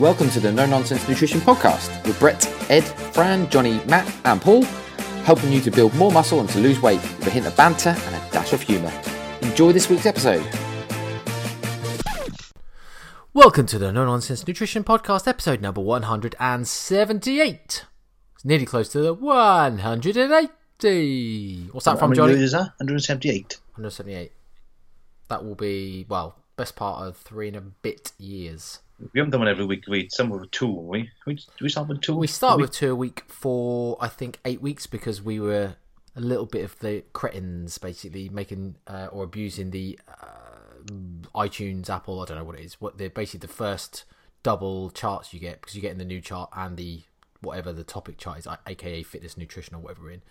Welcome to the No Nonsense Nutrition Podcast with Brett, Ed, Fran, Johnny, Matt, and Paul, helping you to build more muscle and to lose weight with a hint of banter and a dash of humour. Enjoy this week's episode. Welcome to the No Nonsense Nutrition Podcast, episode number 178. It's nearly close to the 180. What's that How from, Johnny? years is that? 178. 178. That will be, well, best part of three and a bit years. We haven't done one every week. We some with two, we? we? Do we start with two? We start with two a week for, I think, eight weeks because we were a little bit of the cretins, basically, making uh, or abusing the uh, iTunes, Apple, I don't know what it is. What They're basically the first double charts you get because you get in the new chart and the whatever the topic chart is, aka fitness, nutrition, or whatever we're in.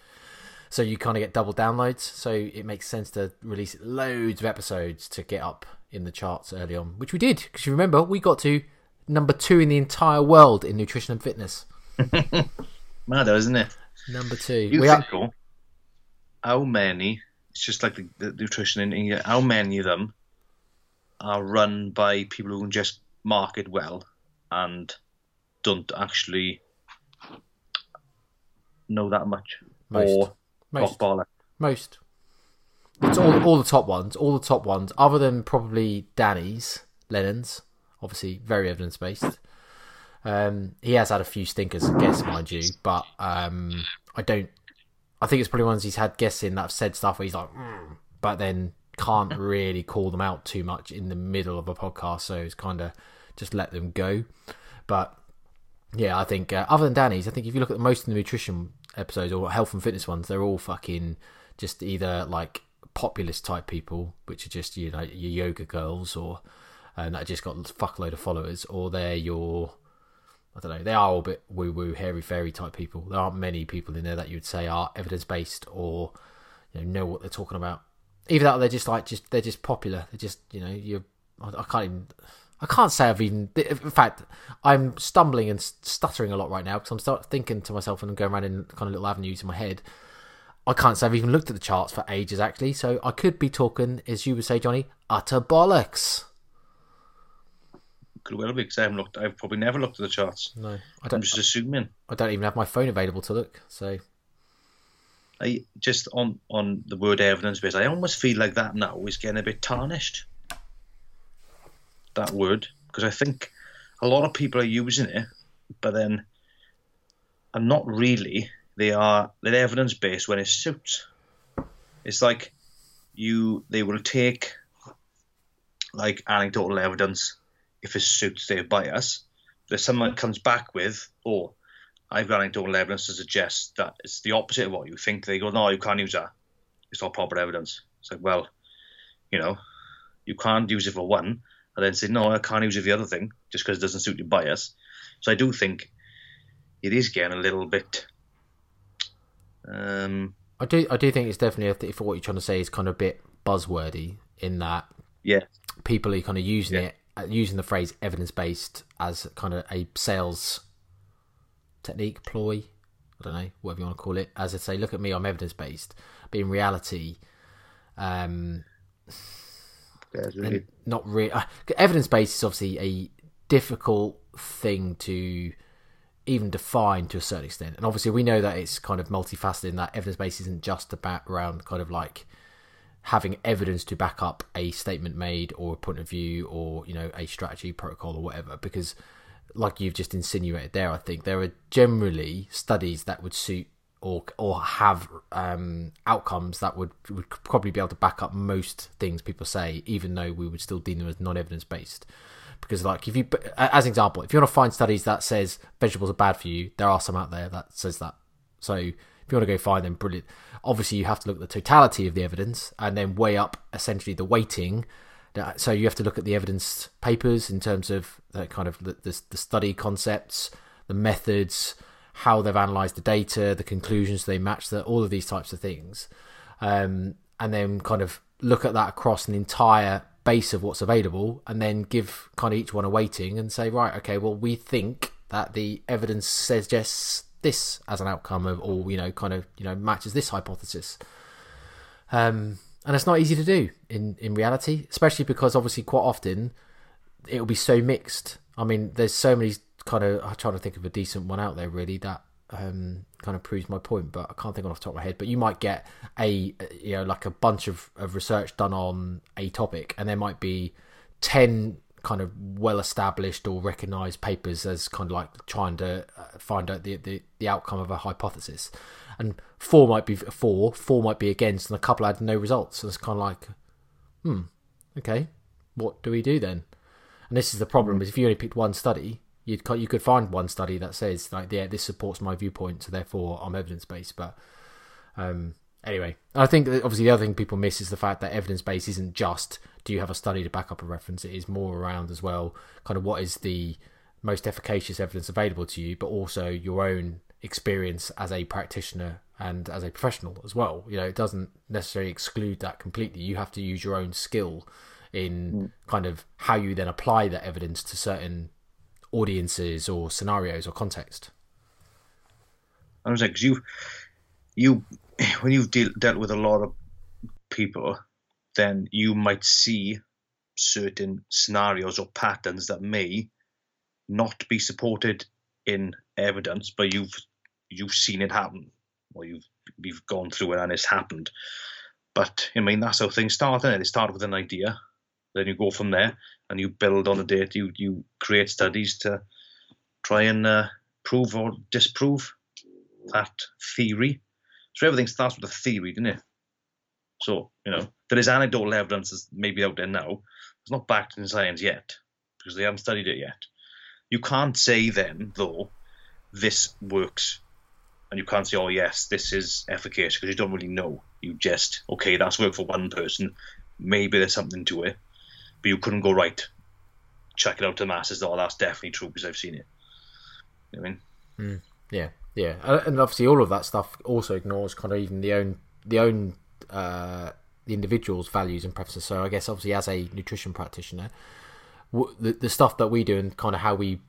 So you kind of get double downloads. So it makes sense to release loads of episodes to get up in the charts early on, which we did. Because you remember, we got to number two in the entire world in nutrition and fitness. Mad, isn't it? Number two. You we think, are, how many? It's just like the, the nutrition in India. How many of them are run by people who can just market well and don't actually know that much Most. or most. Most. It's all all the top ones. All the top ones, other than probably Danny's, Lennon's, obviously very evidence based. Um, he has had a few stinkers, I guess, mind you, but um, I don't. I think it's probably ones he's had guests in that have said stuff where he's like, mm, but then can't really call them out too much in the middle of a podcast, so it's kind of just let them go. But yeah, I think uh, other than Danny's, I think if you look at most of the nutrition episodes or health and fitness ones, they're all fucking just either like populist type people, which are just you know your yoga girls, or and that just got a fuckload of followers, or they're your I don't know, they are all a bit woo woo, hairy fairy type people. There aren't many people in there that you would say are evidence based or you know know what they're talking about. Either that, or they're just like just they're just popular. They're just you know you. I, I can't even. I can't say I've even. In fact, I'm stumbling and stuttering a lot right now because I'm start thinking to myself and I'm going around in kind of little avenues in my head. I can't say I've even looked at the charts for ages actually, so I could be talking, as you would say, Johnny, utter bollocks. Could well be because I haven't looked. I've probably never looked at the charts. No, I I'm don't. just assuming. I don't even have my phone available to look. So I just on on the word evidence based. I almost feel like that now is getting a bit tarnished. That word because I think a lot of people are using it, but then I'm not really. They are they're evidence based when it suits. It's like you they will take like anecdotal evidence if it suits their bias. There's someone comes back with, oh, I've got anecdotal evidence to suggest that it's the opposite of what you think. They go, no, you can't use that. It's not proper evidence. It's like, well, you know, you can't use it for one, and then say, no, I can't use it for the other thing just because it doesn't suit your bias. So I do think it is getting a little bit. Um, I do. I do think it's definitely. I think for what you're trying to say is kind of a bit buzzwordy in that yeah, people are kind of using Yeah. it, uh, using the phrase evidence based as kind of a sales technique, ploy. I don't know, whatever you want to call it. As I say, look at me, I'm evidence based. But in reality, um, really, not really. Uh, evidence based is obviously a difficult thing to even defined to a certain extent. And obviously, we know that it's kind of multifaceted in that evidence based isn't just about around kind of like having evidence to back up a statement made or a point of view or you know a strategy protocol or whatever because like you've just insinuated there i think there are generally studies that would suit or or have um, outcomes that would would probably be able to back up most things people say even though we would still deem them as non-evidence based because like if you as an example if you want to find studies that says vegetables are bad for you there are some out there that says that. So if you want to go find them brilliant. Obviously you have to look at the totality of the evidence and then weigh up essentially the weighting so you have to look at the evidence papers in terms of the kind of the, the, the study concepts the methods how they've analyzed the data the conclusions they match the, all of these types of things. Um, and then kind of look at that across an entire base of what's available and then give kind of each one a weighting and say right okay well we think that the evidence suggests this as an outcome of or you know kind of you know matches this hypothesis um and it's not easy to do in in reality especially because obviously quite often it'll be so mixed I mean, there's so many kind of. I'm trying to think of a decent one out there really that um, kind of proves my point, but I can't think off the top of my head. But you might get a you know like a bunch of, of research done on a topic, and there might be ten kind of well established or recognized papers as kind of like trying to uh, find out the, the, the outcome of a hypothesis. And four might be for, four might be against, and a couple had no results. So it's kind of like, hmm, okay, what do we do then? And this is the problem: is if you only picked one study, you'd you could find one study that says like, yeah, this supports my viewpoint, so therefore I'm evidence based. But um, anyway, I think that obviously the other thing people miss is the fact that evidence based isn't just do you have a study to back up a reference. It is more around as well, kind of what is the most efficacious evidence available to you, but also your own experience as a practitioner and as a professional as well. You know, it doesn't necessarily exclude that completely. You have to use your own skill in mm. kind of how you then apply that evidence to certain audiences or scenarios or context. I was like, cause you, you, when you've de- dealt with a lot of people, then you might see certain scenarios or patterns that may not be supported in evidence, but you've you've seen it happen, or you've you've gone through it and it's happened. But I mean that's how things start. They start with an idea, then you go from there, and you build on the data. You you create studies to try and uh, prove or disprove that theory. So everything starts with a theory, doesn't it? So you know there is anecdotal evidence that's maybe out there now. It's not backed in science yet because they haven't studied it yet. You can't say then though this works and you can't say, oh yes, this is efficacious because you don't really know. You just okay, that's worked for one person. Maybe there's something to it, but you couldn't go right. Check it out to the masses. Oh, that's definitely true because I've seen it. You know I mean, mm, yeah, yeah, and obviously all of that stuff also ignores kind of even the own the own uh, the individual's values and preferences. So I guess obviously as a nutrition practitioner, the the stuff that we do and kind of how we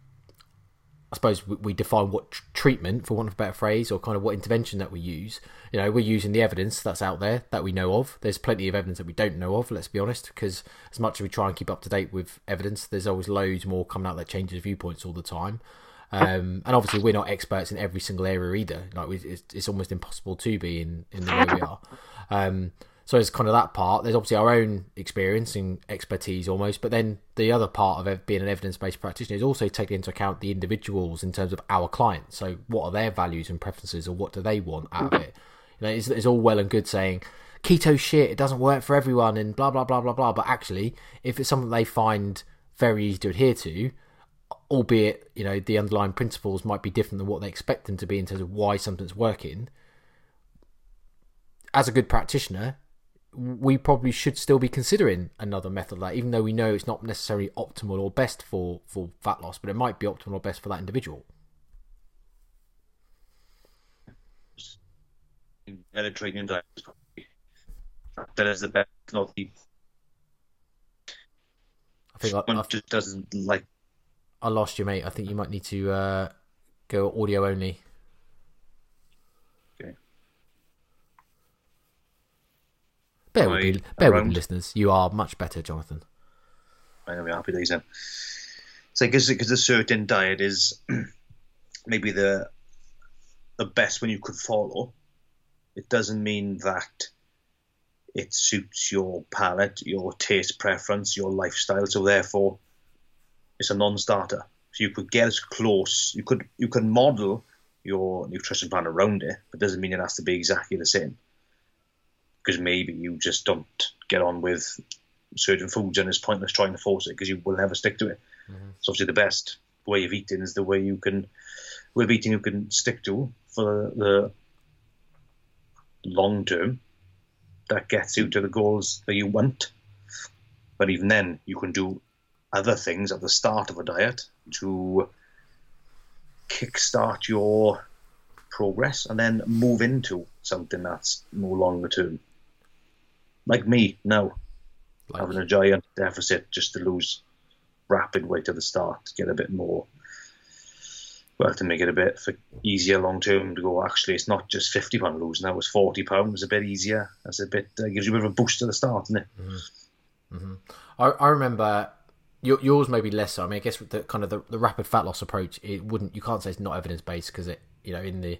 I suppose we define what treatment, for want of a better phrase, or kind of what intervention that we use. You know, we're using the evidence that's out there that we know of. There's plenty of evidence that we don't know of. Let's be honest, because as much as we try and keep up to date with evidence, there's always loads more coming out that changes viewpoints all the time. Um, and obviously, we're not experts in every single area either. Like, it's, it's almost impossible to be in in the way we are. Um, so it's kind of that part. There's obviously our own experience and expertise almost, but then the other part of being an evidence-based practitioner is also taking into account the individuals in terms of our clients. So what are their values and preferences, or what do they want out of it? You know, it's, it's all well and good saying keto shit, it doesn't work for everyone, and blah blah blah blah blah. But actually, if it's something they find very easy to adhere to, albeit you know the underlying principles might be different than what they expect them to be in terms of why something's working. As a good practitioner, we probably should still be considering another method like even though we know it's not necessarily optimal or best for for fat loss but it might be optimal or best for that individual. Mediterranean diet that is the best not the i think I, I, just doesn't like i lost you mate. I think you might need to uh, go audio only Bear with me, bear with me, listeners. You are much better, Jonathan. I'm gonna be happy days then. So, because because a certain diet is maybe the the best one you could follow, it doesn't mean that it suits your palate, your taste preference, your lifestyle. So therefore, it's a non-starter. So you could get as close. You could you could model your nutrition plan around it, but doesn't mean it has to be exactly the same because maybe you just don't get on with certain foods and it's pointless trying to force it because you will never stick to it. Mm-hmm. So obviously the best way of eating is the way you can way of eating you can stick to for the long term that gets you to the goals that you want. But even then you can do other things at the start of a diet to kickstart your progress and then move into something that's more longer term like me now, like having a giant deficit just to lose rapid weight at the start, to get a bit more. Well, to make it a bit for easier long term to go. Actually, it's not just fifty pound losing. That was forty pound. Was a bit easier. That's a bit uh, gives you a bit of a boost at the start, doesn't it? Mm-hmm. Mm-hmm. I, I remember your, yours maybe less so. I mean, I guess the kind of the, the rapid fat loss approach, it wouldn't. You can't say it's not evidence based because it, you know, in the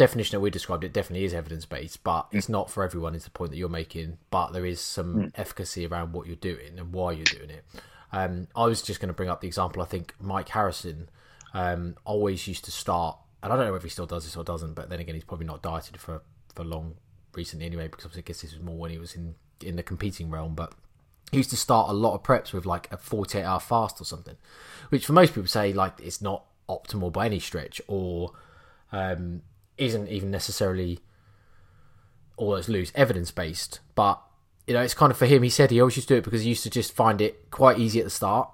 definition that we described, it definitely is evidence based, but it's not for everyone. Is the point that you're making? But there is some efficacy around what you're doing and why you're doing it. Um, I was just going to bring up the example. I think Mike Harrison um, always used to start, and I don't know if he still does this or doesn't. But then again, he's probably not dieted for for long recently anyway, because obviously I guess this was more when he was in in the competing realm, but he used to start a lot of preps with like a 48 hour fast or something, which for most people say like it's not optimal by any stretch or um, isn't even necessarily all those loose evidence based. But you know, it's kind of for him. He said he always used to do it because he used to just find it quite easy at the start.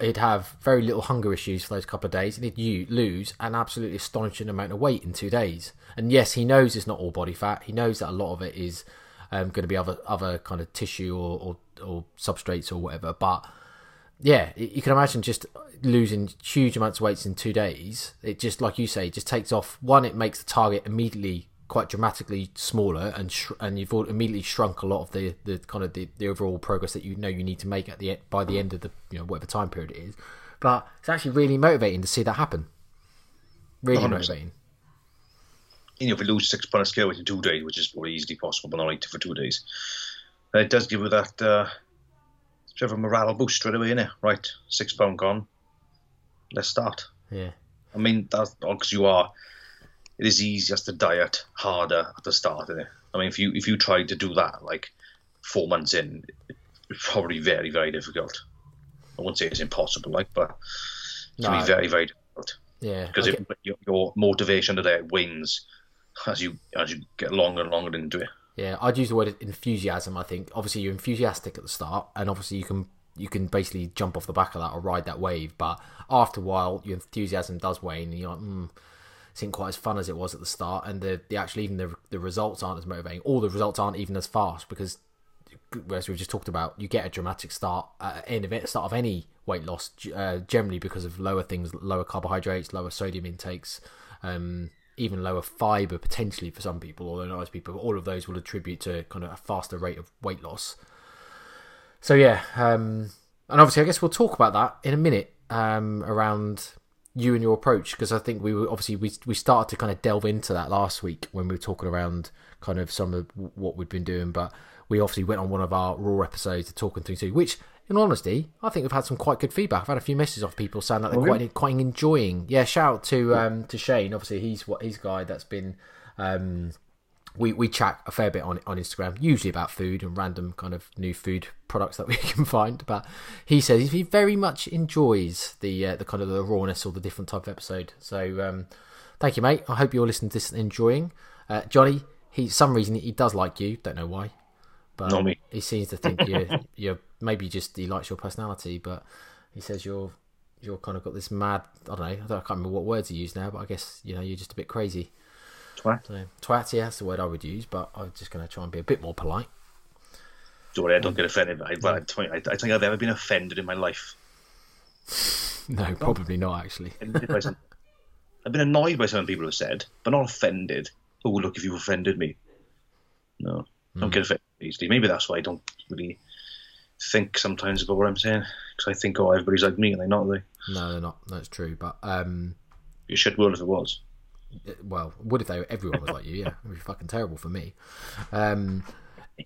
He'd have very little hunger issues for those couple of days, and he'd lose an absolutely astonishing amount of weight in two days. And yes, he knows it's not all body fat. He knows that a lot of it is um, going to be other other kind of tissue or, or or substrates or whatever. But yeah, you can imagine just losing huge amounts of weights in two days. It just, like you say, just takes off. One, it makes the target immediately quite dramatically smaller, and sh- and you've immediately shrunk a lot of the, the kind of the, the overall progress that you know you need to make at the by the end of the you know whatever time period it is. But it's actually really motivating to see that happen. Really 100%. motivating. you know, if we lose six pound of scale weight in two days, which is probably easily possible, but not for two days, it does give you that uh, a morale boost straight away, innit? Right, six pound gone. Let's start. Yeah. I mean, that's because you are. It is easiest to diet harder at the start, isn't it? I mean, if you if you tried to do that like four months in, it's probably very very difficult. I wouldn't say it's impossible, like, but it can No. be very very difficult Yeah. because get- your, your motivation to diet wanes as you as you get longer and longer into it. Yeah, I'd use the word enthusiasm. I think obviously you're enthusiastic at the start, and obviously you can you can basically jump off the back of that or ride that wave. But after a while, your enthusiasm does wane, and you're like, mm, this isn't quite as fun as it was at the start, and the the actually even the the results aren't as motivating. All the results aren't even as fast because, as we've just talked about, you get a dramatic start at the end of it, start of any weight loss, uh, generally because of lower things, lower carbohydrates, lower sodium intakes. Um, even lower fiber potentially for some people, although not as people. All of those will attribute to kind of a faster rate of weight loss. So yeah, um, and obviously, I guess we'll talk about that in a minute um, around you and your approach because I think we were obviously we we started to kind of delve into that last week when we were talking around kind of some of what we'd been doing, but we obviously went on one of our raw episodes to talking through too, which. In honesty, I think we've had some quite good feedback. I've had a few messages off people saying that they're Oh, quite quite enjoying. Yeah, shout out to um, to Shane. Obviously, he's what he's guy that's been um, we we chat a fair bit on on Instagram, usually about food and random kind of new food products that we can find. But he says he very much enjoys the uh, the kind of the rawness or the different type of episode. So um, thank you, mate. I hope you're listening to this and enjoying. Uh, Johnny, he some reason he does like you. Don't know why, but Not me. he seems to think you're you're maybe just he likes your personality, but he says you're you're kind of got this mad. I don't know. I, don't, I can't remember what words he used now, but I guess you know you're just a bit crazy. Twat. So, twat, yeah, that's the word I would use, but I'm just going to try and be a bit more polite. Don't worry, I don't mm. get offended. I, well, I, I, think I've ever been offended in my life. No, probably not actually. Offended by some- I've been annoyed by some people have said, but not offended. Oh, look, if you've offended me. No, don't mm. get offended easily. Maybe that's why I don't really think sometimes about what I'm saying. Because I think, oh, everybody's like me, and they're not. They. No, they're not. That's true. But um, Be a shit if it was. well, would if they everyone was like you? Yeah, it would be fucking terrible for me. Um,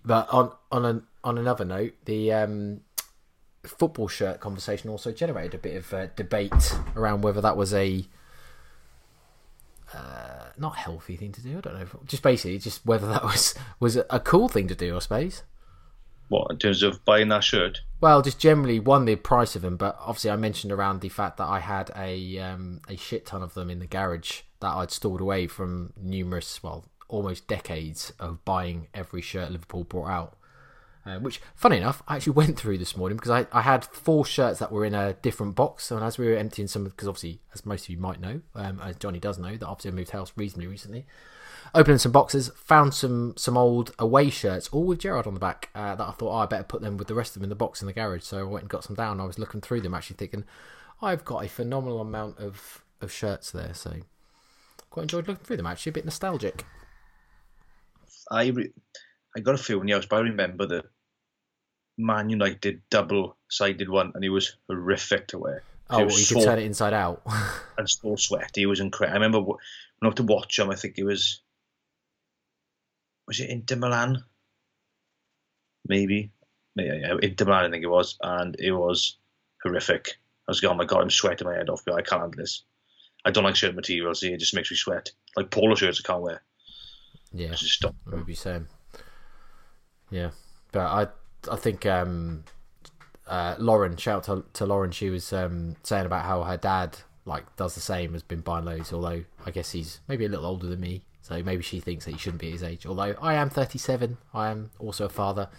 but on on an, on another note, the um, football shirt conversation also generated a bit of uh, debate around whether that was a uh, not healthy thing to do. I don't know. Just basically, just whether that was was a cool thing to do. I suppose. What, in terms of buying that shirt? Well, just generally one the price of them, but obviously I mentioned around the fact that I had a um, a shit ton of them in the garage that I'd stored away from numerous, well, almost decades of buying every shirt Liverpool brought out. Uh, which, funny enough, I actually went through this morning because I, I had four shirts that were in a different box, and as we were emptying some, because obviously, as most of you might know, um, as Johnny does know, that obviously I moved house reasonably recently opening some boxes, found some some old away shirts, all with Gerrard on the back. Uh, that I thought oh, I better put them with the rest of them in the box in the garage. So I went and got some down. I was looking through them, actually thinking I've got a phenomenal amount of of shirts there. So quite enjoyed looking through them. Actually, a bit nostalgic. I re- I got a feeling, yes, but I remember that Man United double sided one, and he was horrific to wear. Oh, well, you could turn it inside out. and so sweaty. He was incredible. I remember when I had to watch him. I think it was was it Inter Milan? Maybe, yeah, Inter Milan. I think it was, and it was horrific. I was going, oh my god, I'm sweating my head off. but I can't handle this. I don't like shirt materials. It just makes me sweat. Like polo shirts, I can't wear. Yeah, just stop. I would be saying. Yeah, but I I think um, uh, Lauren, shout out to, to Lauren, she was um, saying about how her dad like does the same, has been buying loads. Although I guess he's maybe a little older than me, so maybe she thinks that he shouldn't be his age. Although I am 37, I am also a father.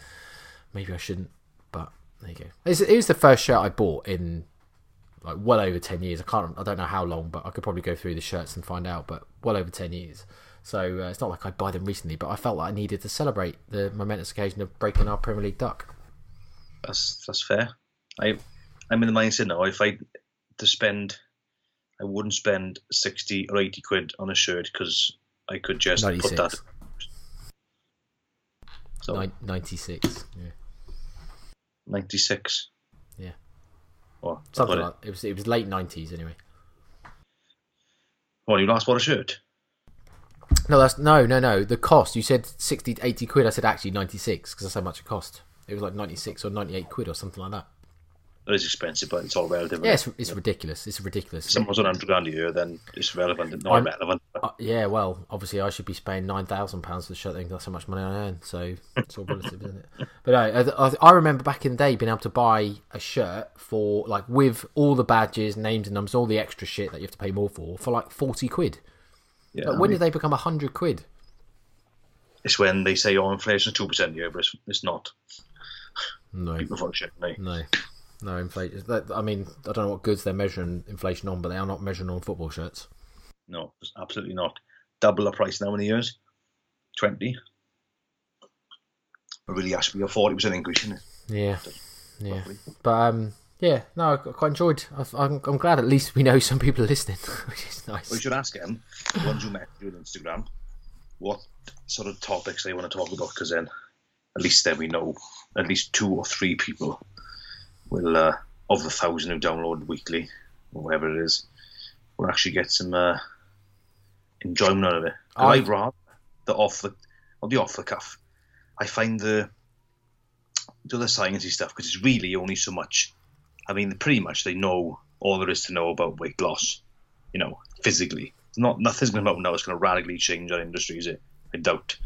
Maybe I shouldn't, but there you go. It was the first shirt I bought in like well over 10 years. I can't, I don't know how long, but I could probably go through the shirts and find out. But well over 10 years. So uh, it's not like I buy them recently, but I felt like I needed to celebrate the momentous occasion of breaking our Premier League duck. That's that's fair. I I'm in the mindset now. If I to spend, I wouldn't spend sixty or eighty quid on a shirt because I could just 96. put that. So, ninety six. Yeah. Ninety six. Yeah. Well, something like it. it was. It was late nineties anyway. What you last bought a shirt? No, that's no, no, no. The cost you said 60, 80 quid. I said actually ninety six because that's how much it cost. It was like ninety six or ninety eight quid or something like that. It is expensive, but it's all relative. Yeah, it's, it's ridiculous. It's ridiculous. If someone's on hundred grand a year, then it's relevant and not I'm, relevant. Uh, yeah, well, obviously, I should be paying nine thousand pounds for the shirt. I think that's how much money I earn, so it's all relative, isn't it? But I, I remember back in the day being able to buy a shirt for like with all the badges, names, and numbers, all the extra shit that you have to pay more for, for like forty quid. Yeah, like, when mean, did they become a hundred quid? It's when they say, "Oh, inflation is two percent a year," but it's, it's not. No. People fuck shit, no. No. No inflation. I mean, I don't know what goods they're measuring inflation on, but they are not measuring on football shirts. No, absolutely not. Double the price now in the years. Twenty. It really has to be a forty percent increase, isn't it? Yeah, yeah. But um, yeah, no, I quite enjoyed. I, am I'm glad at least we know some people are listening, which is nice. We should ask them, the ones who met you on Instagram, what sort of topics they want to talk about, because then at least then we know at least two or three people will, uh, of the thousand who download weekly, or whatever it is, will actually get some uh, enjoyment out of it. I'd rather the off the, or the off the cuff. I find the the sciencey stuff because it's really only so much. I mean, pretty much they know all there is to know about weight loss. You know, physically, it's not nothing's going to out now. It's going to radically change our industry. Is it? I doubt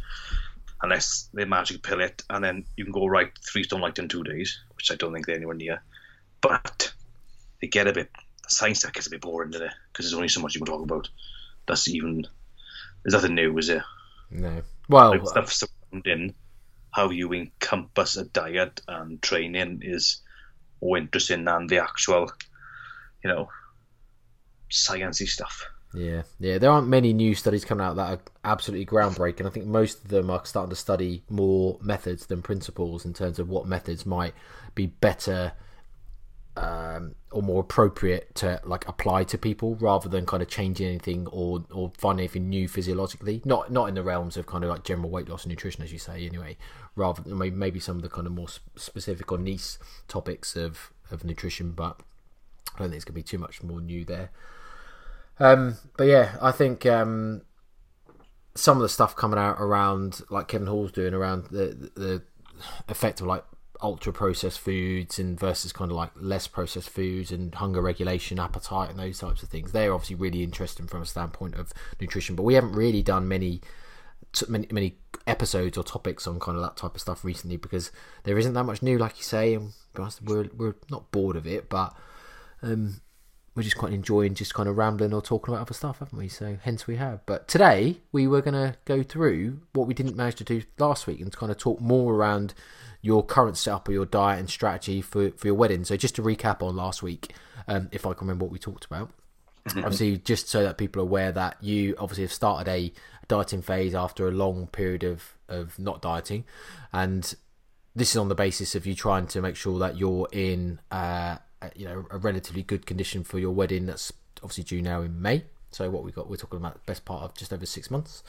unless they magic pill it, and then you can go right three stone light in two days, which I don't think they're anywhere near. But they get a bit science stuff gets a bit boring, doesn't it? Because there's only so much you can talk about. That's even there's nothing new, is there? No. Well, like stuff surrounding how you encompass a diet and training is more interesting than the actual, you know, sciencey stuff. Yeah, yeah. There aren't many new studies coming out that are absolutely groundbreaking. I think most of them are starting to study more methods than principles in terms of what methods might be better um, or more appropriate to like apply to people rather than kind of changing anything or or finding anything new physiologically. Not not in the realms of kind of like general weight loss and nutrition, as you say, anyway. Rather than maybe some of the kind of more specific or niche topics of of nutrition, but I don't think it's going to be too much more new there. Um, but yeah, I think um, some of the stuff coming out around, like Kevin Hall's doing around the the effect of like ultra processed foods and versus kind of like less processed foods and hunger regulation, appetite, and those types of things. They're obviously really interesting from a standpoint of nutrition, but we haven't really done many many, many episodes or topics on kind of that type of stuff recently because there isn't that much new, like you say, and we're we're not bored of it, but um, we're just quite enjoying just kind of rambling or talking about other stuff, haven't we? So hence we have. But today we were going to go through what we didn't manage to do last week and kind of talk more around your current setup or your diet and strategy for, for your wedding. So just to recap on last week, um, if I can remember what we talked about. Mm-hmm. Obviously, just so that people are aware that you obviously have started a dieting phase after a long period of, of not dieting. And this is on the basis of you trying to make sure that you're in uh, you know a relatively good condition for your wedding. That's obviously due now in May. So what we got, we're talking about the best part of just over six months.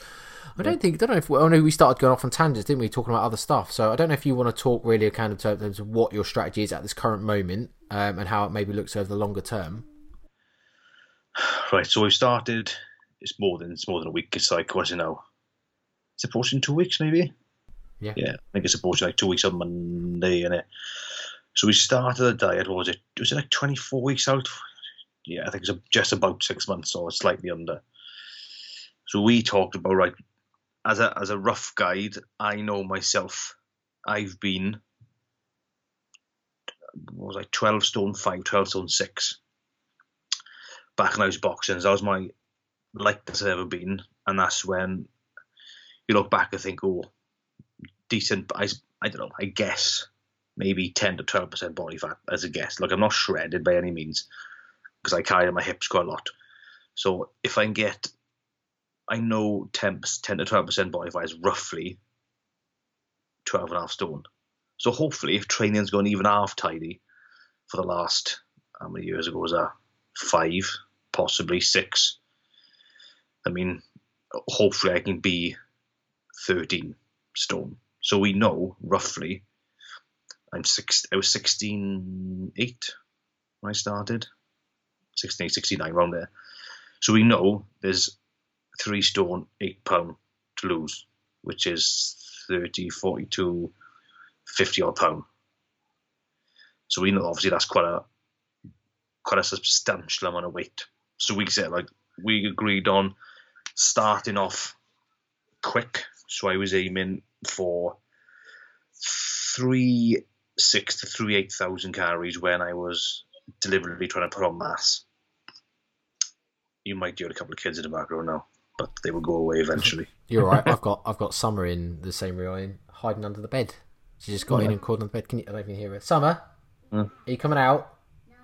I don't think, I don't know if, we, I know we started going off on tangents, didn't we, talking about other stuff. So I don't know if you want to talk really kind of terms of what your strategy is at this current moment um, and how it maybe looks over the longer term. Right, so we've started. It's more than it's more than a week. It's like what do you know? It's approaching two weeks, maybe. Yeah. Yeah, I think it's approaching like two weeks on Monday, and it. So we started the diet. What was it? Was it like twenty four weeks out? Yeah, I think it's just about six months or slightly under. So we talked about right as a as a rough guide. I know myself. I've been was I twelve stone five, 12 stone six. Back when I was boxing, that was my lightest I've ever been, and that's when you look back and think, oh, decent. I I don't know. I guess maybe ten to twelve percent body fat as a guess. Like I'm not shredded by any means because I carry my hips quite a lot. So if I can get, I know 10, 10 to 12% body fat is roughly 12 and a half stone. So hopefully if training's gone even half tidy for the last, how many years ago was that? Five, possibly six. I mean, hopefully I can be 13 stone. So we know roughly I'm six, I was 16, 8 when I started. 68, 69 around there. So we know there's three stone, eight pound to lose, which is 30, 42, 50 odd pound. So we know obviously that's quite a quite a substantial amount of weight. So we said like we agreed on starting off quick. So I was aiming for three six to three eight thousand calories when I was deliberately trying to put on mass. You might hear a couple of kids in the background now, but they will go away eventually. You're right. I've got I've got Summer in the same room, hiding under the bed. She just got in and crawled under the bed. Can you? I don't even hear her. Summer, Hmm. are you coming out? No,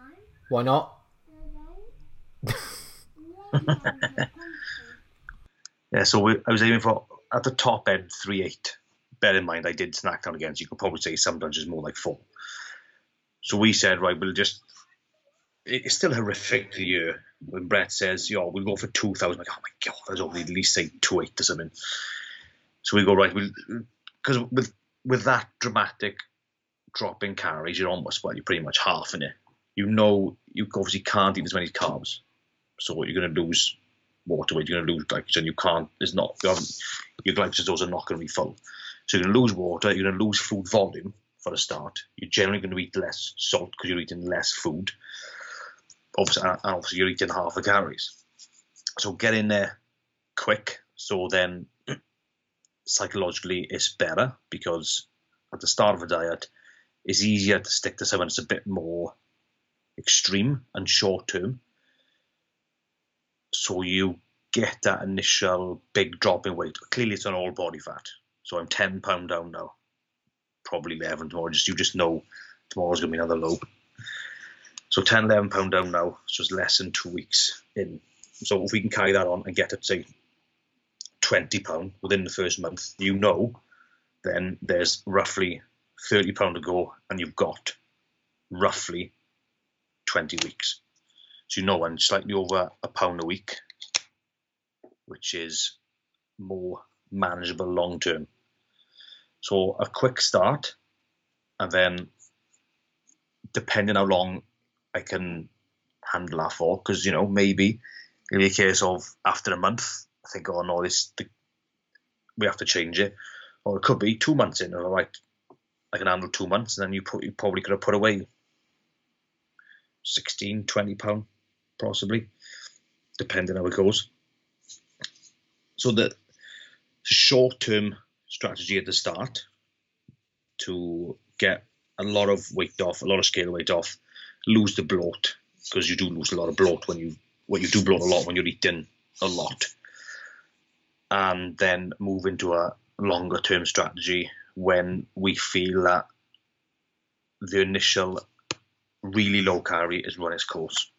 Why not? Yeah, so we, I was aiming for at the top end three eight. Bear in mind, I did snack down again, so you could probably say sometimes it's more like four. So we said, right, we'll just. It's still horrific the year when Brett says, "Yo, we'll go for two thousand. Like, oh my god, there's only at least say two eight or something. So we go right, we'll because with with that dramatic drop in calories, you're almost well, you're pretty much half in it. You know, you obviously can't eat as many carbs, so you're going to lose water weight. You're going to lose glycogen. You can't. It's not. You your glycogen stores are not going to be full. So you're going to lose water. You're going to lose food volume for a start. You're generally going to eat less salt because you're eating less food. Obviously, and obviously you're eating half the calories. So get in there quick. So then psychologically it's better because at the start of a diet, it's easier to stick to something that's a bit more extreme and short term. So you get that initial big drop in weight. Clearly, it's on all body fat. So I'm 10 pound down now. Probably 11 tomorrow. Just you just know tomorrow's gonna be another low. So 10, 11 pound down now. So it's less than two weeks in. So if we can carry that on and get it say 20 pound within the first month, you know, then there's roughly 30 pound to go, and you've got roughly 20 weeks. So you know, and slightly over a pound a week, which is more manageable long term. So a quick start, and then depending how long I can handle that for, because you know maybe it'll be a case of after a month, I think, oh no, this the, we have to change it, or it could be two months in, all right, I can handle two months, and then you put you probably could have put away 16, 20 pound, possibly, depending how it goes. So the short term strategy at the start to get a lot of weight off, a lot of scale weight off, lose the bloat because you do lose a lot of bloat when you when you do bloat a lot when you're eating a lot, and then move into a longer term strategy when we feel that the initial really low calorie is run its course.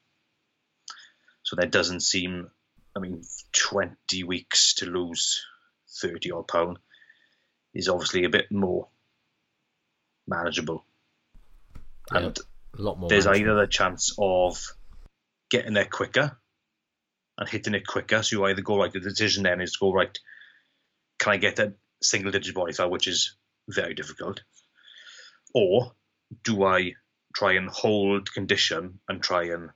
So that doesn't seem, I mean, 20 weeks to lose 30 odd pound is obviously a bit more manageable. And A lot more. there's manageable. either the chance of getting there quicker and hitting it quicker. So you either go right. The decision then is to go right. Can I get that single digit body fat, which is very difficult, or do I try and hold condition and try and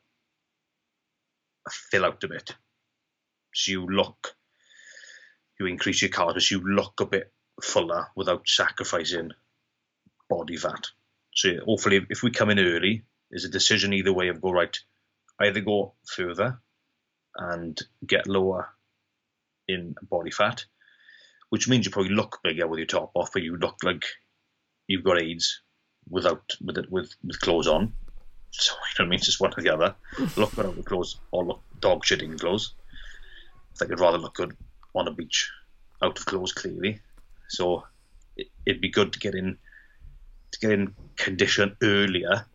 fill out a bit? So you look, you increase your calories, you look a bit fuller without sacrificing body fat. So hopefully, if we come in early, there's a decision either way of go right, either go further and get lower in body fat, which means you probably look bigger with your top off, but you look like you've got AIDS without with it with, with clothes on. So you know what I mean, it's just one or the other. look good with clothes or look dog shit in clothes. I think I'd rather look good on a beach out of clothes clearly. So it, it'd be good to get in to get in condition earlier,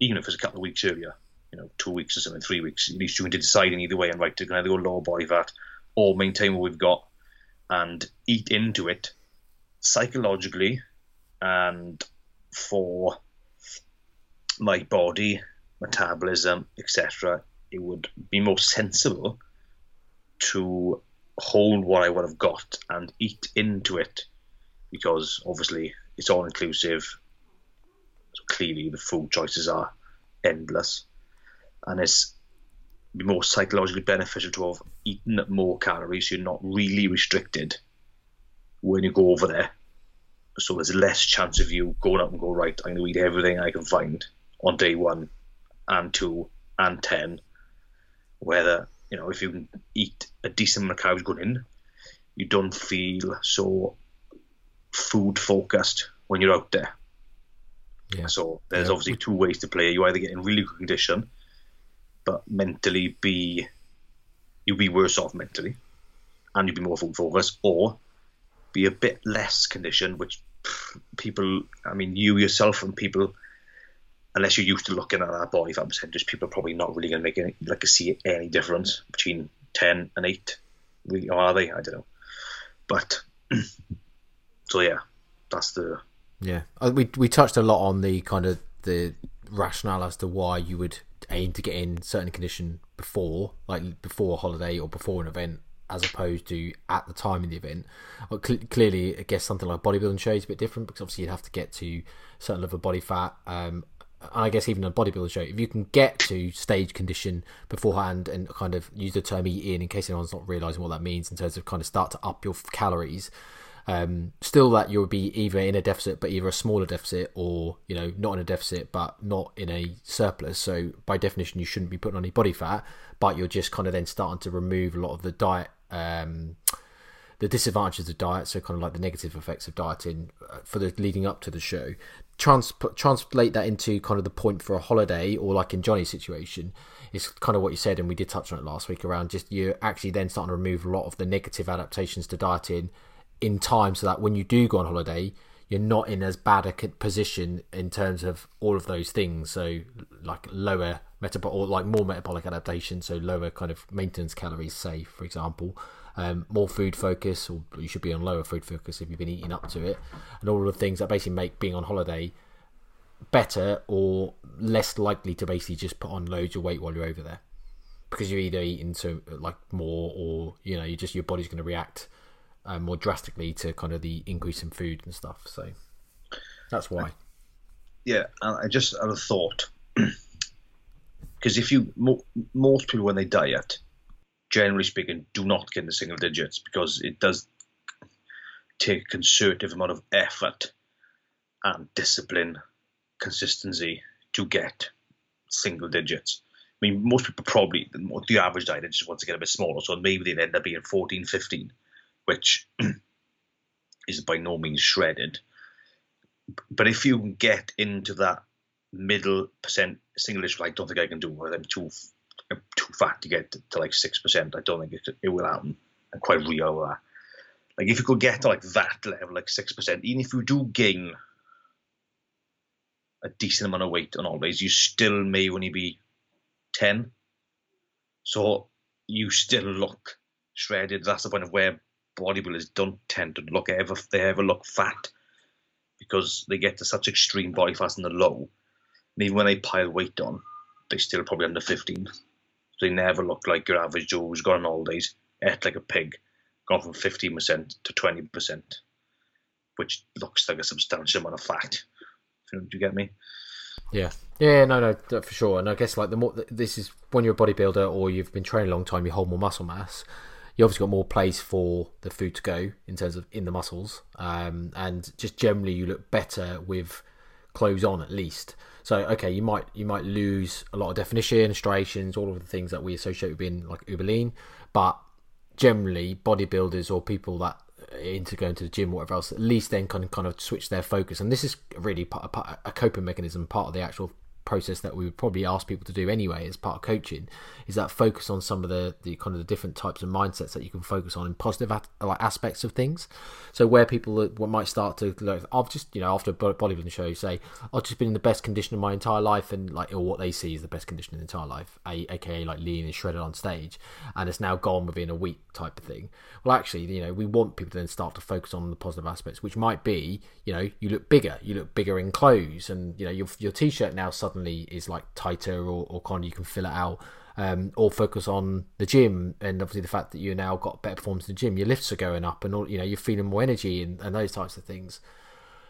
even if it's a couple of weeks earlier, you know, two weeks or something, three weeks. At least you can decide in either way and right to either go lower body fat or oh, maintain what we've got and eat into it psychologically and for my body, metabolism, etc. It would be more sensible to hold what I would have got and eat into it because obviously it's all inclusive so clearly, the food choices are endless, and it's more psychologically beneficial to have eaten more calories. You're not really restricted when you go over there. So there's less chance of you going up and go right. I'm going to eat everything I can find on day one, and two, and ten. Whether you know if you can eat a decent amount of calories going in, you don't feel so food focused when you're out there. Yeah. So there's yeah. obviously two ways to play. You either get in really good condition, but mentally be you'll be worse off mentally, and you'll be more food focused, or be a bit less conditioned, which people, I mean, you yourself and people, unless you're used to looking at that body fat percentage, people are probably not really going to make any, like see any difference between ten and eight. Really, or are they? I don't know. But so yeah, that's the yeah, uh, we we touched a lot on the kind of the rationale as to why you would aim to get in certain condition before, like before a holiday or before an event, as opposed to at the time of the event. Well, cl- clearly, I guess something like bodybuilding show is a bit different because obviously you'd have to get to certain level of body fat. Um, and I guess even a bodybuilding show, if you can get to stage condition beforehand and kind of use the term eat in, in case anyone's not realizing what that means in terms of kind of start to up your calories, um, still, that you'll be either in a deficit, but either a smaller deficit, or you know not in a deficit, but not in a surplus. So by definition, you shouldn't be putting on any body fat, but you're just kind of then starting to remove a lot of the diet. Um, the disadvantages of diet, so kind of like the negative effects of dieting uh, for the leading up to the show, trans- translate that into kind of the point for a holiday or like in Johnny's situation, is kind of what you said, and we did touch on it last week around just you're actually then starting to remove a lot of the negative adaptations to dieting in time so that when you do go on holiday, you're not in as bad a position in terms of all of those things. So, like lower metabolic or like more metabolic adaptation, so lower kind of maintenance calories, say for example, um, more food focus, or you should be on lower food focus if you've been eating up to it, and all of the things that basically make being on holiday better or less likely to basically just put on loads of weight while you're over there. Because you're either eating to like more or you know you just your body's going to react uh, more drastically to kind of the increase in food and stuff. So that's why. Yeah, I just had a thought because if you most people when they diet, generally speaking, do not get the single digits because it does take a conservative amount of effort and discipline, consistency to get single digits. I mean, most people probably, the average diet just wants to get a bit smaller, so maybe they'd end up being 14, 15 which is by no means shredded. But if you get into that middle percent single digit, I don't think I can do it. I'm too too fat to get to, to like six percent. I don't think it, it will happen. I'm quite real that. Like if you could get to like that level, like six percent, even if you do gain a decent amount of weight on always, you still may only be ten. So you still look shredded. That's the point of where bodybuilders don't tend to look ever they ever look fat because they get to such extreme body fat in the low. And even when they pile weight on, they still probably under 15. So they never look like your average Joe who's gone on holidays, ate like a pig, gone from 15% to 20%, which looks like a substantial amount of fat. Do you get me? Yeah, yeah, no, no, for sure. And I guess like the more this is when you're a bodybuilder or you've been training a long time, you hold more muscle mass. You obviously got more place for the food to go in terms of in the muscles, um, and just generally you look better with clothes on at least. So okay, you might you might lose a lot of definition, striations, all of the things that we associate with being like uber lean, but generally bodybuilders or people that into going to the gym, or whatever else, at least then of kind of switch their focus. And this is really a coping mechanism, part of the actual process that we would probably ask people to do anyway as part of coaching is that focus on some of the, the kind of the different types of mindsets that you can focus on in positive like aspects of things. So where people might start to like i've just you know after a bodybuilding show you say i've just been in the best condition of my entire life and like or what they see is the best condition in the entire life aka like lean and shredded on stage and it's now gone within a week type of thing. Well actually you know we want people to then start to focus on the positive aspects which might be you know you look bigger you look bigger in clothes and you know your, your t-shirt now suddenly suddenly is like tighter or, or kind of you can fill it out um, or focus on the gym and obviously the fact that you now got better performance in the gym your lifts are going up and all you know you're feeling more energy and, and those types of things.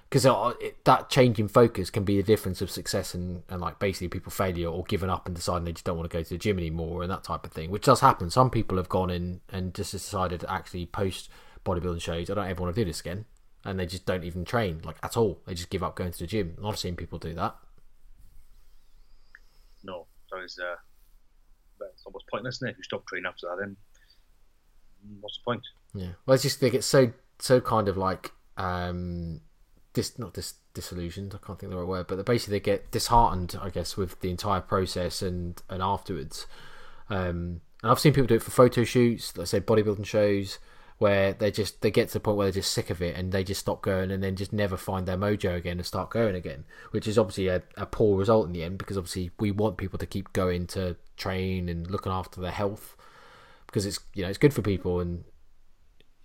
Because uh, that change in focus can be the difference of success and, and like basically people failure or giving up and deciding they just don't want to go to the gym anymore and that type of thing which does happen. Some people have gone in and just decided to actually post bodybuilding shows i don't ever want to do this again and they just don't even train like at all. They just give up going to the gym. I've seen people do that So uh, it's almost pointless, isn't it? If you stop training after that, then what's the point? Yeah. Well, I just think it's so so kind of like um, dis not dis disillusioned. I can't think of the right word, but basically they get disheartened, I guess, with the entire process and and afterwards. Um, and I've seen people do it for photo shoots, let's say bodybuilding shows where they just they get to the point where they're just sick of it and they just stop going and then just never find their mojo again and start going again, which is obviously a, a poor result in the end because obviously we want people to keep going to train and looking after their health because it's you know it's good for people. And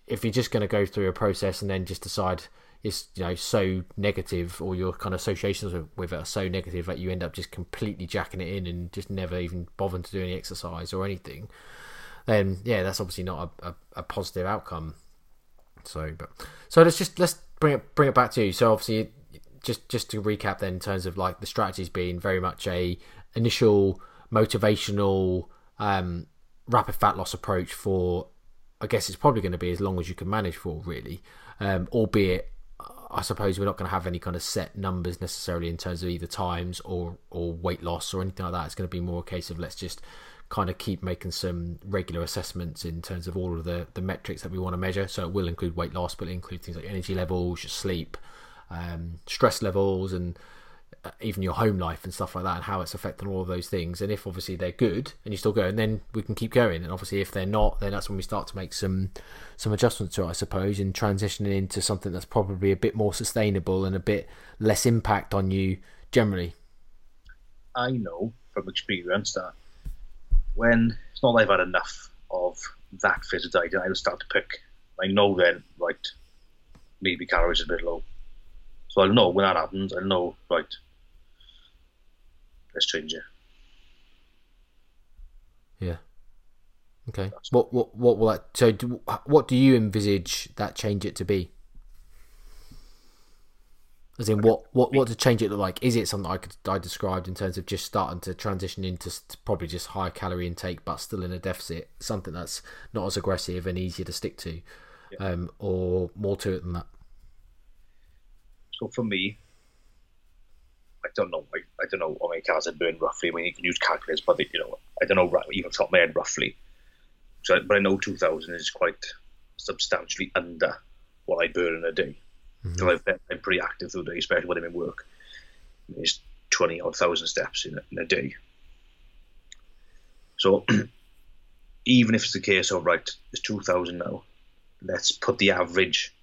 if you're just going to go through a process and then just decide it's you know so negative or your kind of associations with it are so negative that you end up just completely jacking it in and just never even bothering to do any exercise or anything then yeah, that's obviously not a, a, a positive outcome. So, but so let's just let's bring it bring it back to you. So obviously, just just to recap, then in terms of like the strategies being very much a initial motivational um, rapid fat loss approach for, I guess it's probably going to be as long as you can manage for, really. Um, albeit, I suppose we're not going to have any kind of set numbers necessarily in terms of either times or or weight loss or anything like that. It's going to be more a case of let's just kind of keep making some regular assessments in terms of all of the, the metrics that we want to measure. So it will include weight loss, but it include things like energy levels, your sleep, um, stress levels, and uh, even your home life and stuff like that, and how it's affecting all of those things. And if obviously they're good and you still go, and then we can keep going. And obviously if they're not, then that's when we start to make some some adjustments to it, I suppose, and transitioning into something that's probably a bit more sustainable and a bit less impact on you generally. I know from experience that when it's not like I've had enough of that fit diet, I will start to pick. I know then, right, maybe calories are a bit low. So I'll know when that happens, I'll know, right, let's change it. Yeah. Okay. what what what will that? So, do, what do you envisage that change it to be? As in, what what what to change it look like? Is it something I could I described in terms of just starting to transition into probably just higher calorie intake, but still in a deficit? Something that's not as aggressive and easier to stick to, yeah. um, or more to it than that. So for me, I don't know. I, I don't know how many calories I burn roughly. I mean, you can use calculators, but you know, I don't know even top of my head roughly. So, but I know 2,000 is quite substantially under what I burn in a day. Mm-hmm. I've been, pretty active through the day, especially when I'm in work. It's 20 odd thousand steps in a, in a day. So even if it's the case of, right, it's 2,000 now, let's put the average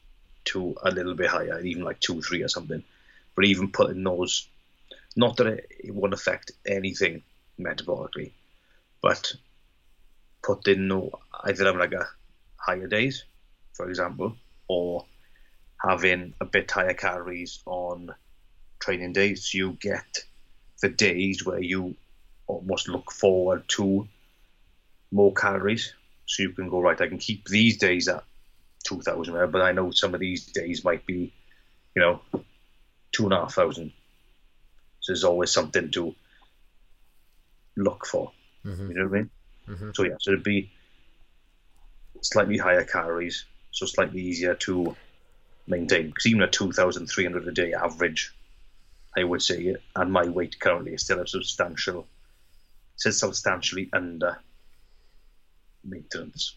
to a little bit higher, even like 2, 3 or something. But even putting those, not that it, it won't affect anything metabolically, but put in no, either having like a higher days, for example, or having a bit higher calories on training days. You get the days where you almost look forward to more calories. So you can go right. I can keep these days at two thousand, but I know some of these days might be, you know, two and a half thousand. So there's always something to look for. Mm-hmm. You know what I mean? Mm-hmm. So yeah, so it'd be slightly higher calories, so slightly easier to maintain. Because even three hundred a day average, I would say, and my weight currently is still a substantial, still substantially under maintenance.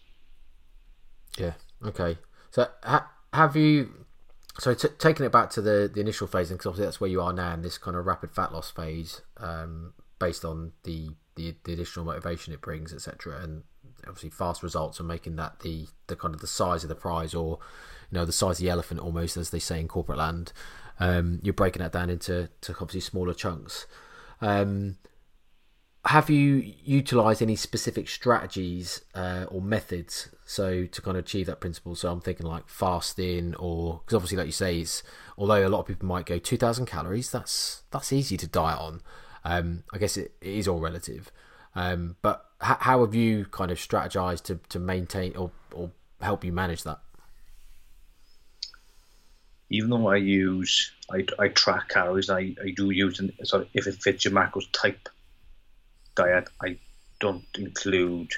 Yeah. Okay. So ha- have you? So t- taking it back to the the initial phase, because obviously that's where you are now in this kind of rapid fat loss phase, um, based on the, the the additional motivation it brings, etc., and obviously fast results and making that the the kind of the size of the prize, or you know the size of the elephant, almost as they say in corporate land. Um, you're breaking that down into to obviously smaller chunks. Um, have you utilized any specific strategies uh, or methods so to kind of achieve that principle so i'm thinking like fasting or because obviously like you say it's although a lot of people might go 2000 calories that's that's easy to diet on um, i guess it, it is all relative um, but h- how have you kind of strategized to, to maintain or, or help you manage that even though i use i, I track calories I, I do use sorry if it fits your macros type diet, I don't include,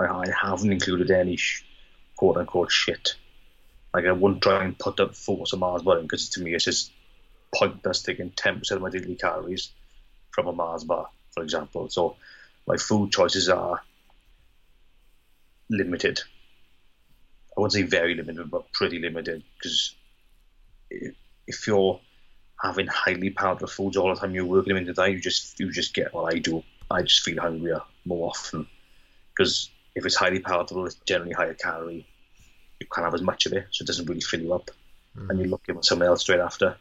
I haven't included any quote unquote shit. Like I wouldn't try and put up force of Mars bar because to me it's just pointless taking 10% of my daily calories from a Mars bar, for example. So my food choices are limited. I wouldn't say very limited, but pretty limited because if you're having highly powdered foods all the time, you're working them into that, you just you just get what I do I just feel hungrier more often because if it's highly palatable, it's generally higher calorie. You can't have as much of it, so it doesn't really fill you up, mm. and you're looking for something else straight after.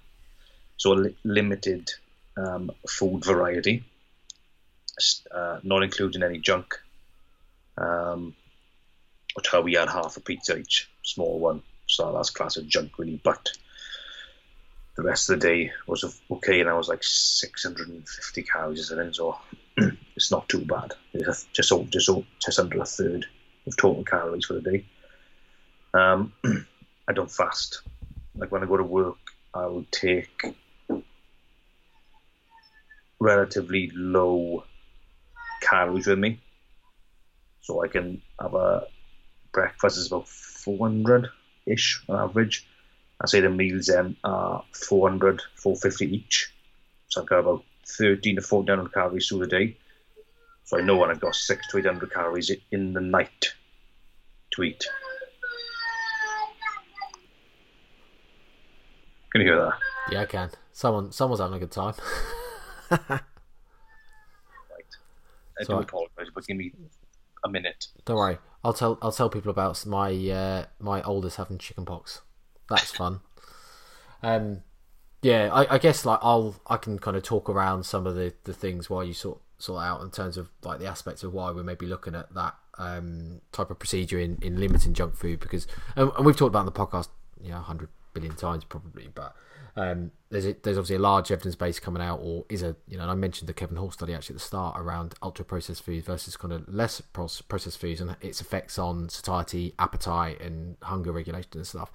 So li- limited um, food variety, uh, not including any junk. Um, which how we had half a pizza each, small one, so that's class of junk really. But the rest of the day was okay, and I was like 650 calories or something. So it's not too bad. It's just just just under a third of total calories for the day. Um, I don't fast. Like when I go to work, I will take relatively low calories with me, so I can have a breakfast is about 400 ish on average. I say the meals then are 400, 450 each. So I've got about 13 to 1400 calories through the day. So I know when I've got six to 800 calories in the night to eat. Can you hear that? Yeah, I can. Someone, someone's having a good time. I do apologise, but give me a minute. Don't worry. I'll tell. I'll tell people about my uh, my oldest having chickenpox. That's fun. um, yeah, I, I, guess like I'll I can kind of talk around some of the, the things while you sort sort out in terms of like the aspects of why we may be looking at that um, type of procedure in, in limiting junk food because and, and we've talked about in the podcast you know hundred billion times probably, but um, there's a, there's obviously a large evidence base coming out, or is a you know I mentioned the Kevin Hall study actually at the start around ultra processed foods versus kind of less processed foods and its effects on satiety, appetite, and hunger regulation and stuff.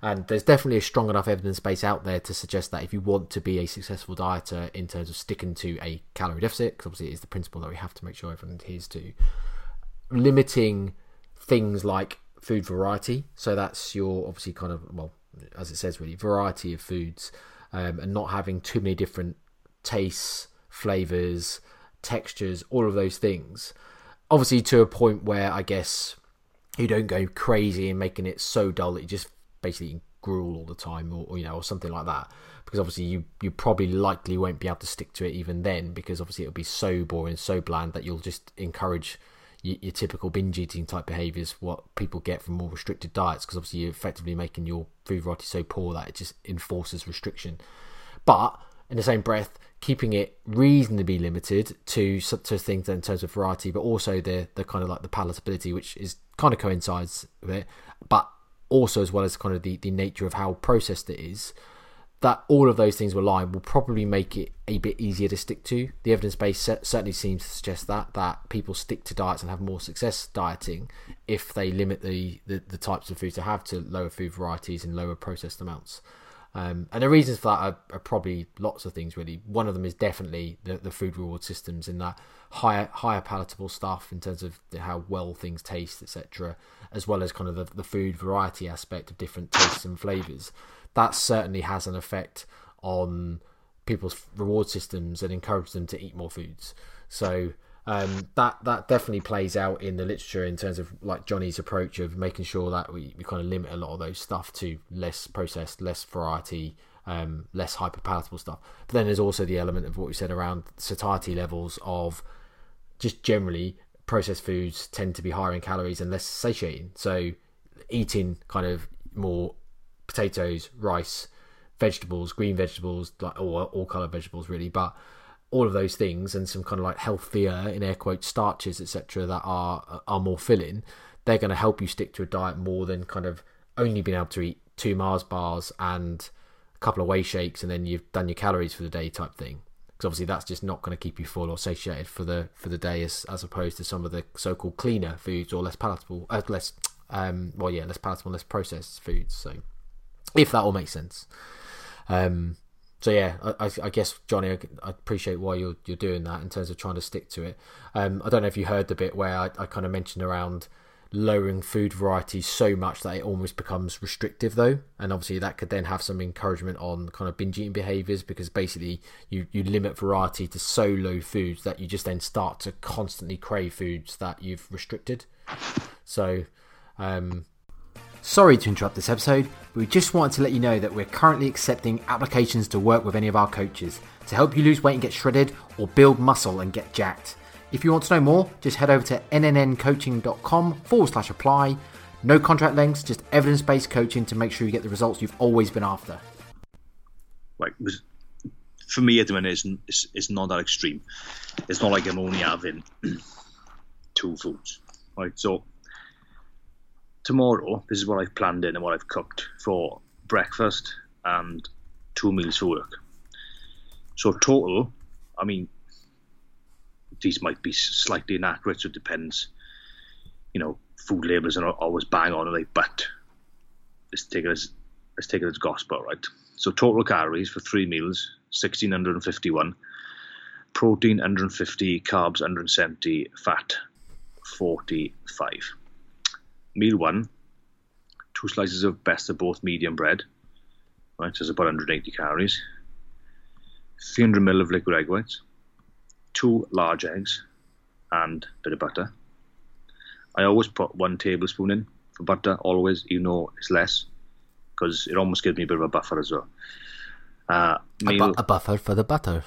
And there's definitely a strong enough evidence base out there to suggest that if you want to be a successful dieter in terms of sticking to a calorie deficit, because obviously it is the principle that we have to make sure everyone adheres to, limiting things like food variety. So that's your obviously kind of well, as it says really, variety of foods, um, and not having too many different tastes, flavors, textures, all of those things. Obviously, to a point where I guess you don't go crazy and making it so dull that you just basically gruel all the time or, or, you know or something like that because obviously you you probably likely won't be able to stick to it even then because obviously it'll be so boring so bland that you'll just encourage your, your typical binge eating type behaviors what people get from more restricted diets because obviously you're effectively making your food variety so poor that it just enforces restriction. But in the same breath keeping it reasonably limited to to things in terms of variety but also the the kind of like the palatability which is kind of coincides with it but also as well as kind of the, the nature of how processed it is, that all of those things were lying will probably make it a bit easier to stick to. The evidence base certainly seems to suggest that that people stick to diets and have more success dieting if they limit the, the, the types of foods they have to lower food varieties and lower processed amounts. Um, and the reasons for that are, are, probably lots of things really. One of them is definitely the, the food reward systems in that higher higher palatable stuff in terms of how well things taste, etc., as well as kind of the, the food variety aspect of different tastes and flavors that certainly has an effect on people's reward systems and encourages them to eat more foods. So um, that that definitely plays out in the literature in terms of like Johnny's approach of making sure that we, we kind of limit a lot of those stuff to less processed, less variety, um, less hyper palatable stuff. But then there's also the element of what we said around satiety levels of just generally processed foods tend to be higher in calories and less satiating. So eating kind of more potatoes, rice, vegetables, green vegetables, like all all color vegetables really, but all of those things and some kind of like healthier in air quotes starches etc that are are more filling they're going to help you stick to a diet more than kind of only being able to eat two mars bars and a couple of whey shakes and then you've done your calories for the day type thing because obviously that's just not going to keep you full or satiated for the for the day as as opposed to some of the so-called cleaner foods or less palatable uh, less um well yeah less palatable less processed foods so if that all makes sense. Um, so yeah, I, I, guess Johnny, I, appreciate why you're you're doing that in terms of trying to stick to it. Um, I don't know if you heard the bit where I, I kind of mentioned around lowering food varieties so much that it almost becomes restrictive though and obviously that could then have some encouragement on kind of binge eating behaviors because basically you you limit variety to so low foods that you just then start to constantly crave foods that you've restricted so um, Sorry to interrupt this episode, but we just wanted to let you know that we're currently accepting applications to work with any of our coaches to help you lose weight and get shredded or build muscle and get jacked. If you want to know more, just head over to nnncoaching.com forward slash apply. No contract lengths, just evidence based coaching to make sure you get the results you've always been after. Like, for me at the minute, it's, it's, it's not that extreme. It's not like I'm only having two foods. Right, so tomorrow, this is what I've planned in and what I've cooked for breakfast and two meals for work. So total, I mean, these might be slightly inaccurate, so it depends. You know, food labels are always bang on, like, but let's take it as let's take it as gospel, right? So total calories for three meals, sixteen hundred and fifty-one. Protein 150, carbs 170, fat 45 meal one, two slices of best of both medium bread, right, so it's about 180 calories, 300 ml of liquid egg whites, two large eggs, and a bit of butter. I always put one tablespoon in for butter, always, even though it's less, because it almost gives me a bit of a buffer as well. Uh, meal, a, bu- a buffer for the butter.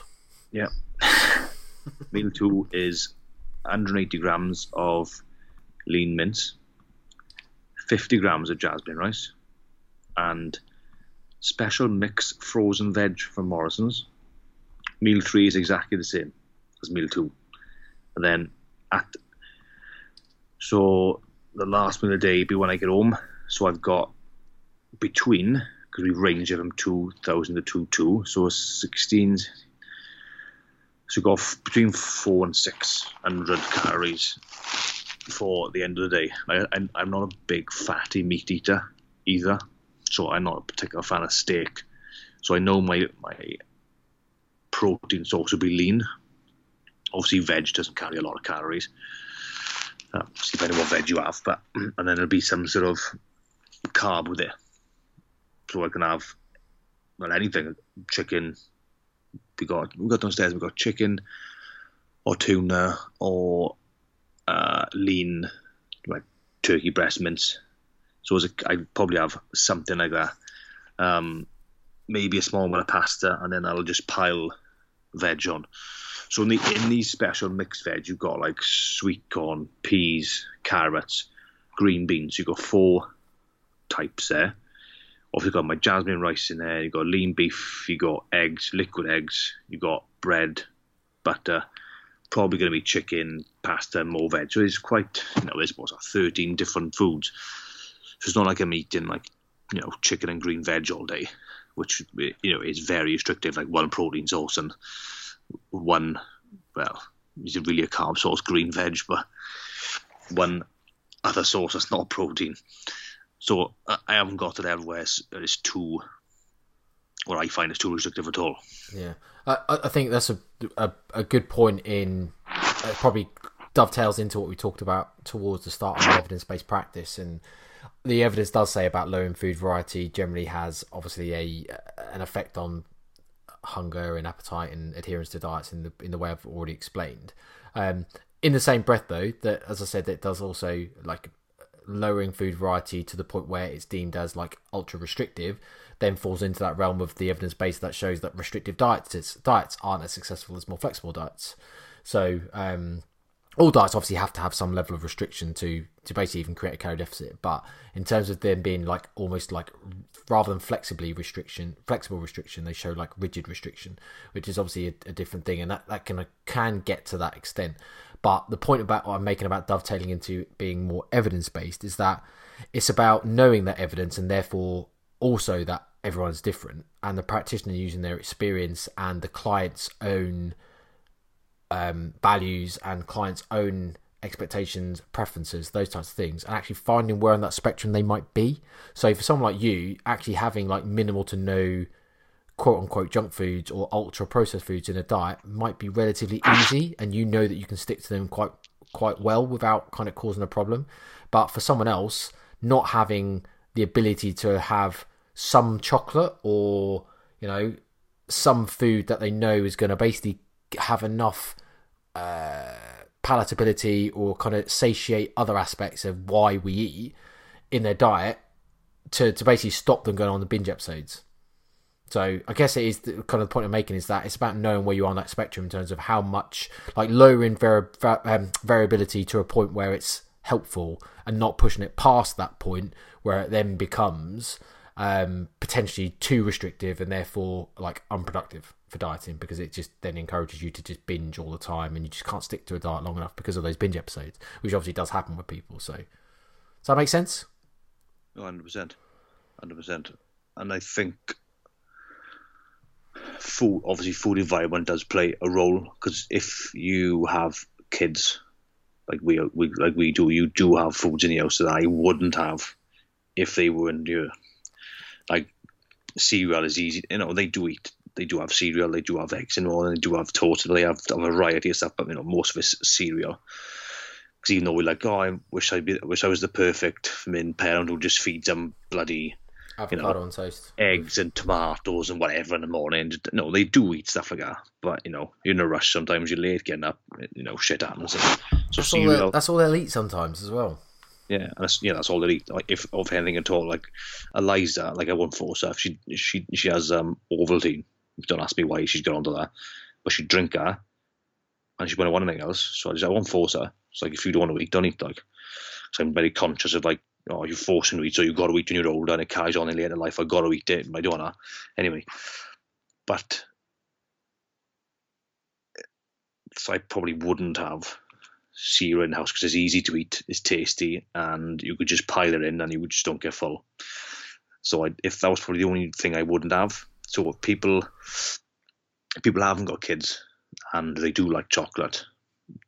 Yeah. meal two is 180 grams of lean mince, 50 grams of jasmine rice, and special mix frozen veg from Morrison's. Meal three is exactly the same as meal two. And then at so the last meal of the day be when I get home. So I've got between because we range it from two thousand to two two, so sixteen. So got between four and six hundred calories for the end of the day. I, am not a big fatty meat eater either, so I'm not a particular fan of steak. So I know my my protein source will be lean. Obviously, veg doesn't carry a lot of calories. Uh, see depending what veg you have, but and then there'll be some sort of carb with it. So I can have well anything, chicken. We got we got downstairs. We got chicken or tuna or uh, lean like turkey breast mince. So I probably have something like that. Um, maybe a small amount of pasta, and then I'll just pile veg on. So in, the, in these special mixed veg, you've got like sweet corn, peas, carrots, green beans. You've got four types there. Obviously, you've got my jasmine rice in there. You've got lean beef. You've got eggs, liquid eggs. You've got bread, butter, probably going to be chicken, pasta, more veg. So it's quite, you know, there's what's 13 different foods. So it's not like I'm eating like, you know, chicken and green veg all day which you know is very restrictive, like one protein source and one, well, is it really a carb source, green veg, but one other source that's not protein. So I haven't got to there where it's, it's too, what I find is too restrictive at all. Yeah, I, I think that's a, a, a good point in uh, probably dovetails into what we talked about towards the start of evidence based practice and the evidence does say about low in food variety generally has obviously a an effect on hunger and appetite and adherence to diets in the in the way I've already explained. Um, in the same breath, though, that as I said, it does also like lowering food variety to the point where it's deemed as like ultra restrictive, then falls into that realm of the evidence base that shows that restrictive diets diets aren't as successful as more flexible diets. So um, all diets obviously have to have some level of restriction to to basically even create a calorie deficit. But in terms of them being like almost like rather than flexibly restriction, flexible restriction, they show like rigid restriction, which is obviously a, a different thing, and that that can can get to that extent. But the point about what I'm making about dovetailing into being more evidence based is that it's about knowing that evidence and therefore also that everyone's different and the practitioner using their experience and the client's own um, values and clients' own expectations, preferences, those types of things, and actually finding where on that spectrum they might be. So for someone like you, actually having like minimal to no quote unquote junk foods or ultra processed foods in a diet might be relatively easy and you know that you can stick to them quite quite well without kind of causing a problem. But for someone else, not having the ability to have some chocolate or, you know, some food that they know is going to basically have enough uh, palatability or kind of satiate other aspects of why we eat in their diet to, to basically stop them going on the binge episodes. So I guess it is the, kind of the point I'm making is that it's about knowing where you are on that spectrum in terms of how much like lowering vari- um, variability to a point where it's helpful and not pushing it past that point where it then becomes um, potentially too restrictive and therefore like unproductive for dieting because it just then encourages you to just binge all the time and you just can't stick to a diet long enough because of those binge episodes, which obviously does happen with people. So, does that make sense? Hundred percent, hundred percent. And I think food, obviously, food environment does play a role because if you have kids like we, we like we do, you do have foods in the house that I wouldn't have if they weren't your like cereal is easy. You know, they do eat they do have cereal, they do have eggs and all, and they do have toast, they have a variety of stuff, but you know, most of it's cereal. Because even though we're like, oh, I wish I wish I was the perfect min parent who just feeds them bloody avocado you know, on toast, eggs and tomatoes and whatever in the morning. No, they do eat stuff like that, but you know, you're in a rush. Sometimes you're late getting up. You know, shit happens. So that's cereal, all that's all they'll eat sometimes as well. Yeah, and that's, yeah, that's all they eat. Like if of anything at all, like Eliza, like I won't force her. She she she has um Ovaltine, don't ask me why she's got onto that. But she'd drink her and she wouldn't want anything else. So I just I won't force her. It's like if you don't want to eat, don't eat. Like, so I'm very conscious of like, oh, you're forcing me to eat, so you've got to eat when you're older, and it carries on in later life. I've got to eat it. I don't want to. Anyway, but so I probably wouldn't have cereal in the house because it's easy to eat, it's tasty, and you could just pile it in and you would just don't get full. So I, if that was probably the only thing I wouldn't have, so if people people haven't got kids and they do like chocolate,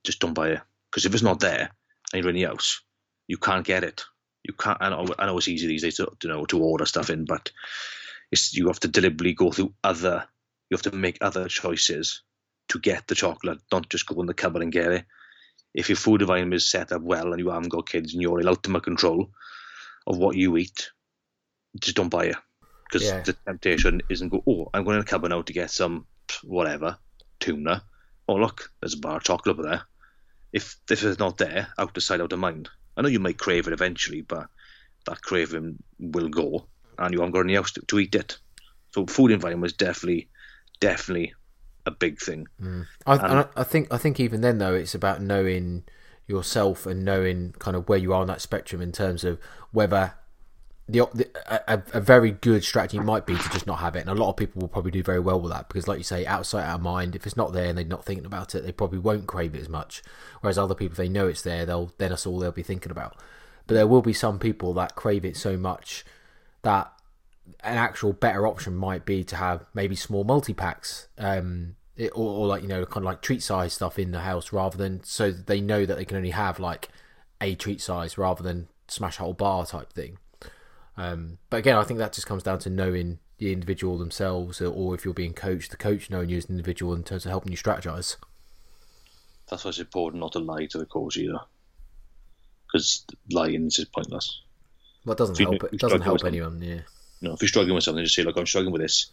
just don't buy it because if it's not there and you're in the house, you can't get it. You can't. I know, I know it's easy these days to you know to order stuff in, but it's you have to deliberately go through other. You have to make other choices to get the chocolate, not just go in the cupboard and get it. If your food environment is set up well and you haven't got kids and you're in ultimate control of what you eat, just don't buy it because yeah. the temptation isn't go. Oh, I'm going to the cupboard now to get some whatever tuna. Oh look, there's a bar of chocolate over there. If if it's not there, out of sight, out of mind. I know you might crave it eventually, but that craving will go, and you haven't got any else to, to eat it. So food environment is definitely, definitely a big thing. Mm. I, and, I think I think even then though, it's about knowing yourself and knowing kind of where you are on that spectrum in terms of whether the, a, a, very good strategy might be to just not have it, and a lot of people will probably do very well with that because, like you say, outside our mind, if it's not there and they're not thinking about it, they probably won't crave it as much. Whereas other people, if they know it's there, they'll then that's all they'll be thinking about. But there will be some people that crave it so much that an actual better option might be to have maybe small multi packs, um, or, or like you know kind of like treat size stuff in the house rather than so that they know that they can only have like a treat size rather than smash whole bar type thing. Um, but again, I think that just comes down to knowing the individual themselves, or if you're being coached, the coach knowing you as an individual in terms of helping you strategize. That's why it's important not to lie to the coach either, because lying is just pointless. Well, it doesn't help. It doesn't help anyone. Yeah. You know, if you're struggling with something, just say, "Look, I'm struggling with this,"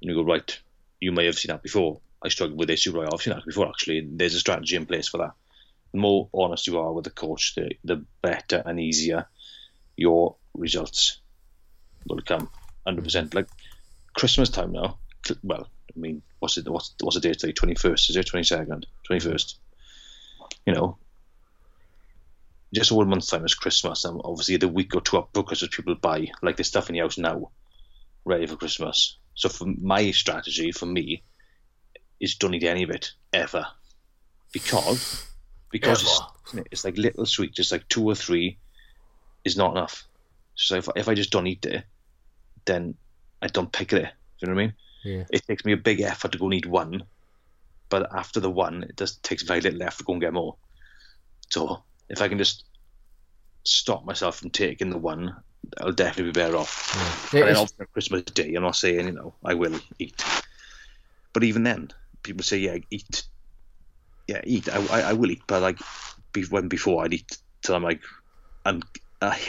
and you go, "Right, you may have seen that before. I struggled with this. You're right. I've seen that before. Actually, there's a strategy in place for that. The more honest you are with the coach, the the better and easier your results will come. Hundred percent. Like Christmas time now. Well, I mean, what's it? What's what's the date today? Twenty first? Is it twenty second? Twenty first? You know, just one month's time is Christmas, and obviously the week or two up for Christmas, people buy like the stuff in the house now, ready for Christmas. So for my strategy, for me, is don't eat any of it ever, because because it's, it's like little sweet, just like two or three is not enough. So if if I just don't eat it, then I don't pick it. Do you know what I mean? Yeah. It takes me a big effort to go and eat one, but after the one, it just takes very little effort to go and get more. So if I can just stop myself from taking the one, I'll definitely be better off. Yeah, And obviously on Christmas Day, I'm not saying you know I will eat, but even then, people say yeah, eat, yeah, eat. I, I, I will eat, but like when before I'd eat till I'm like I'm I hit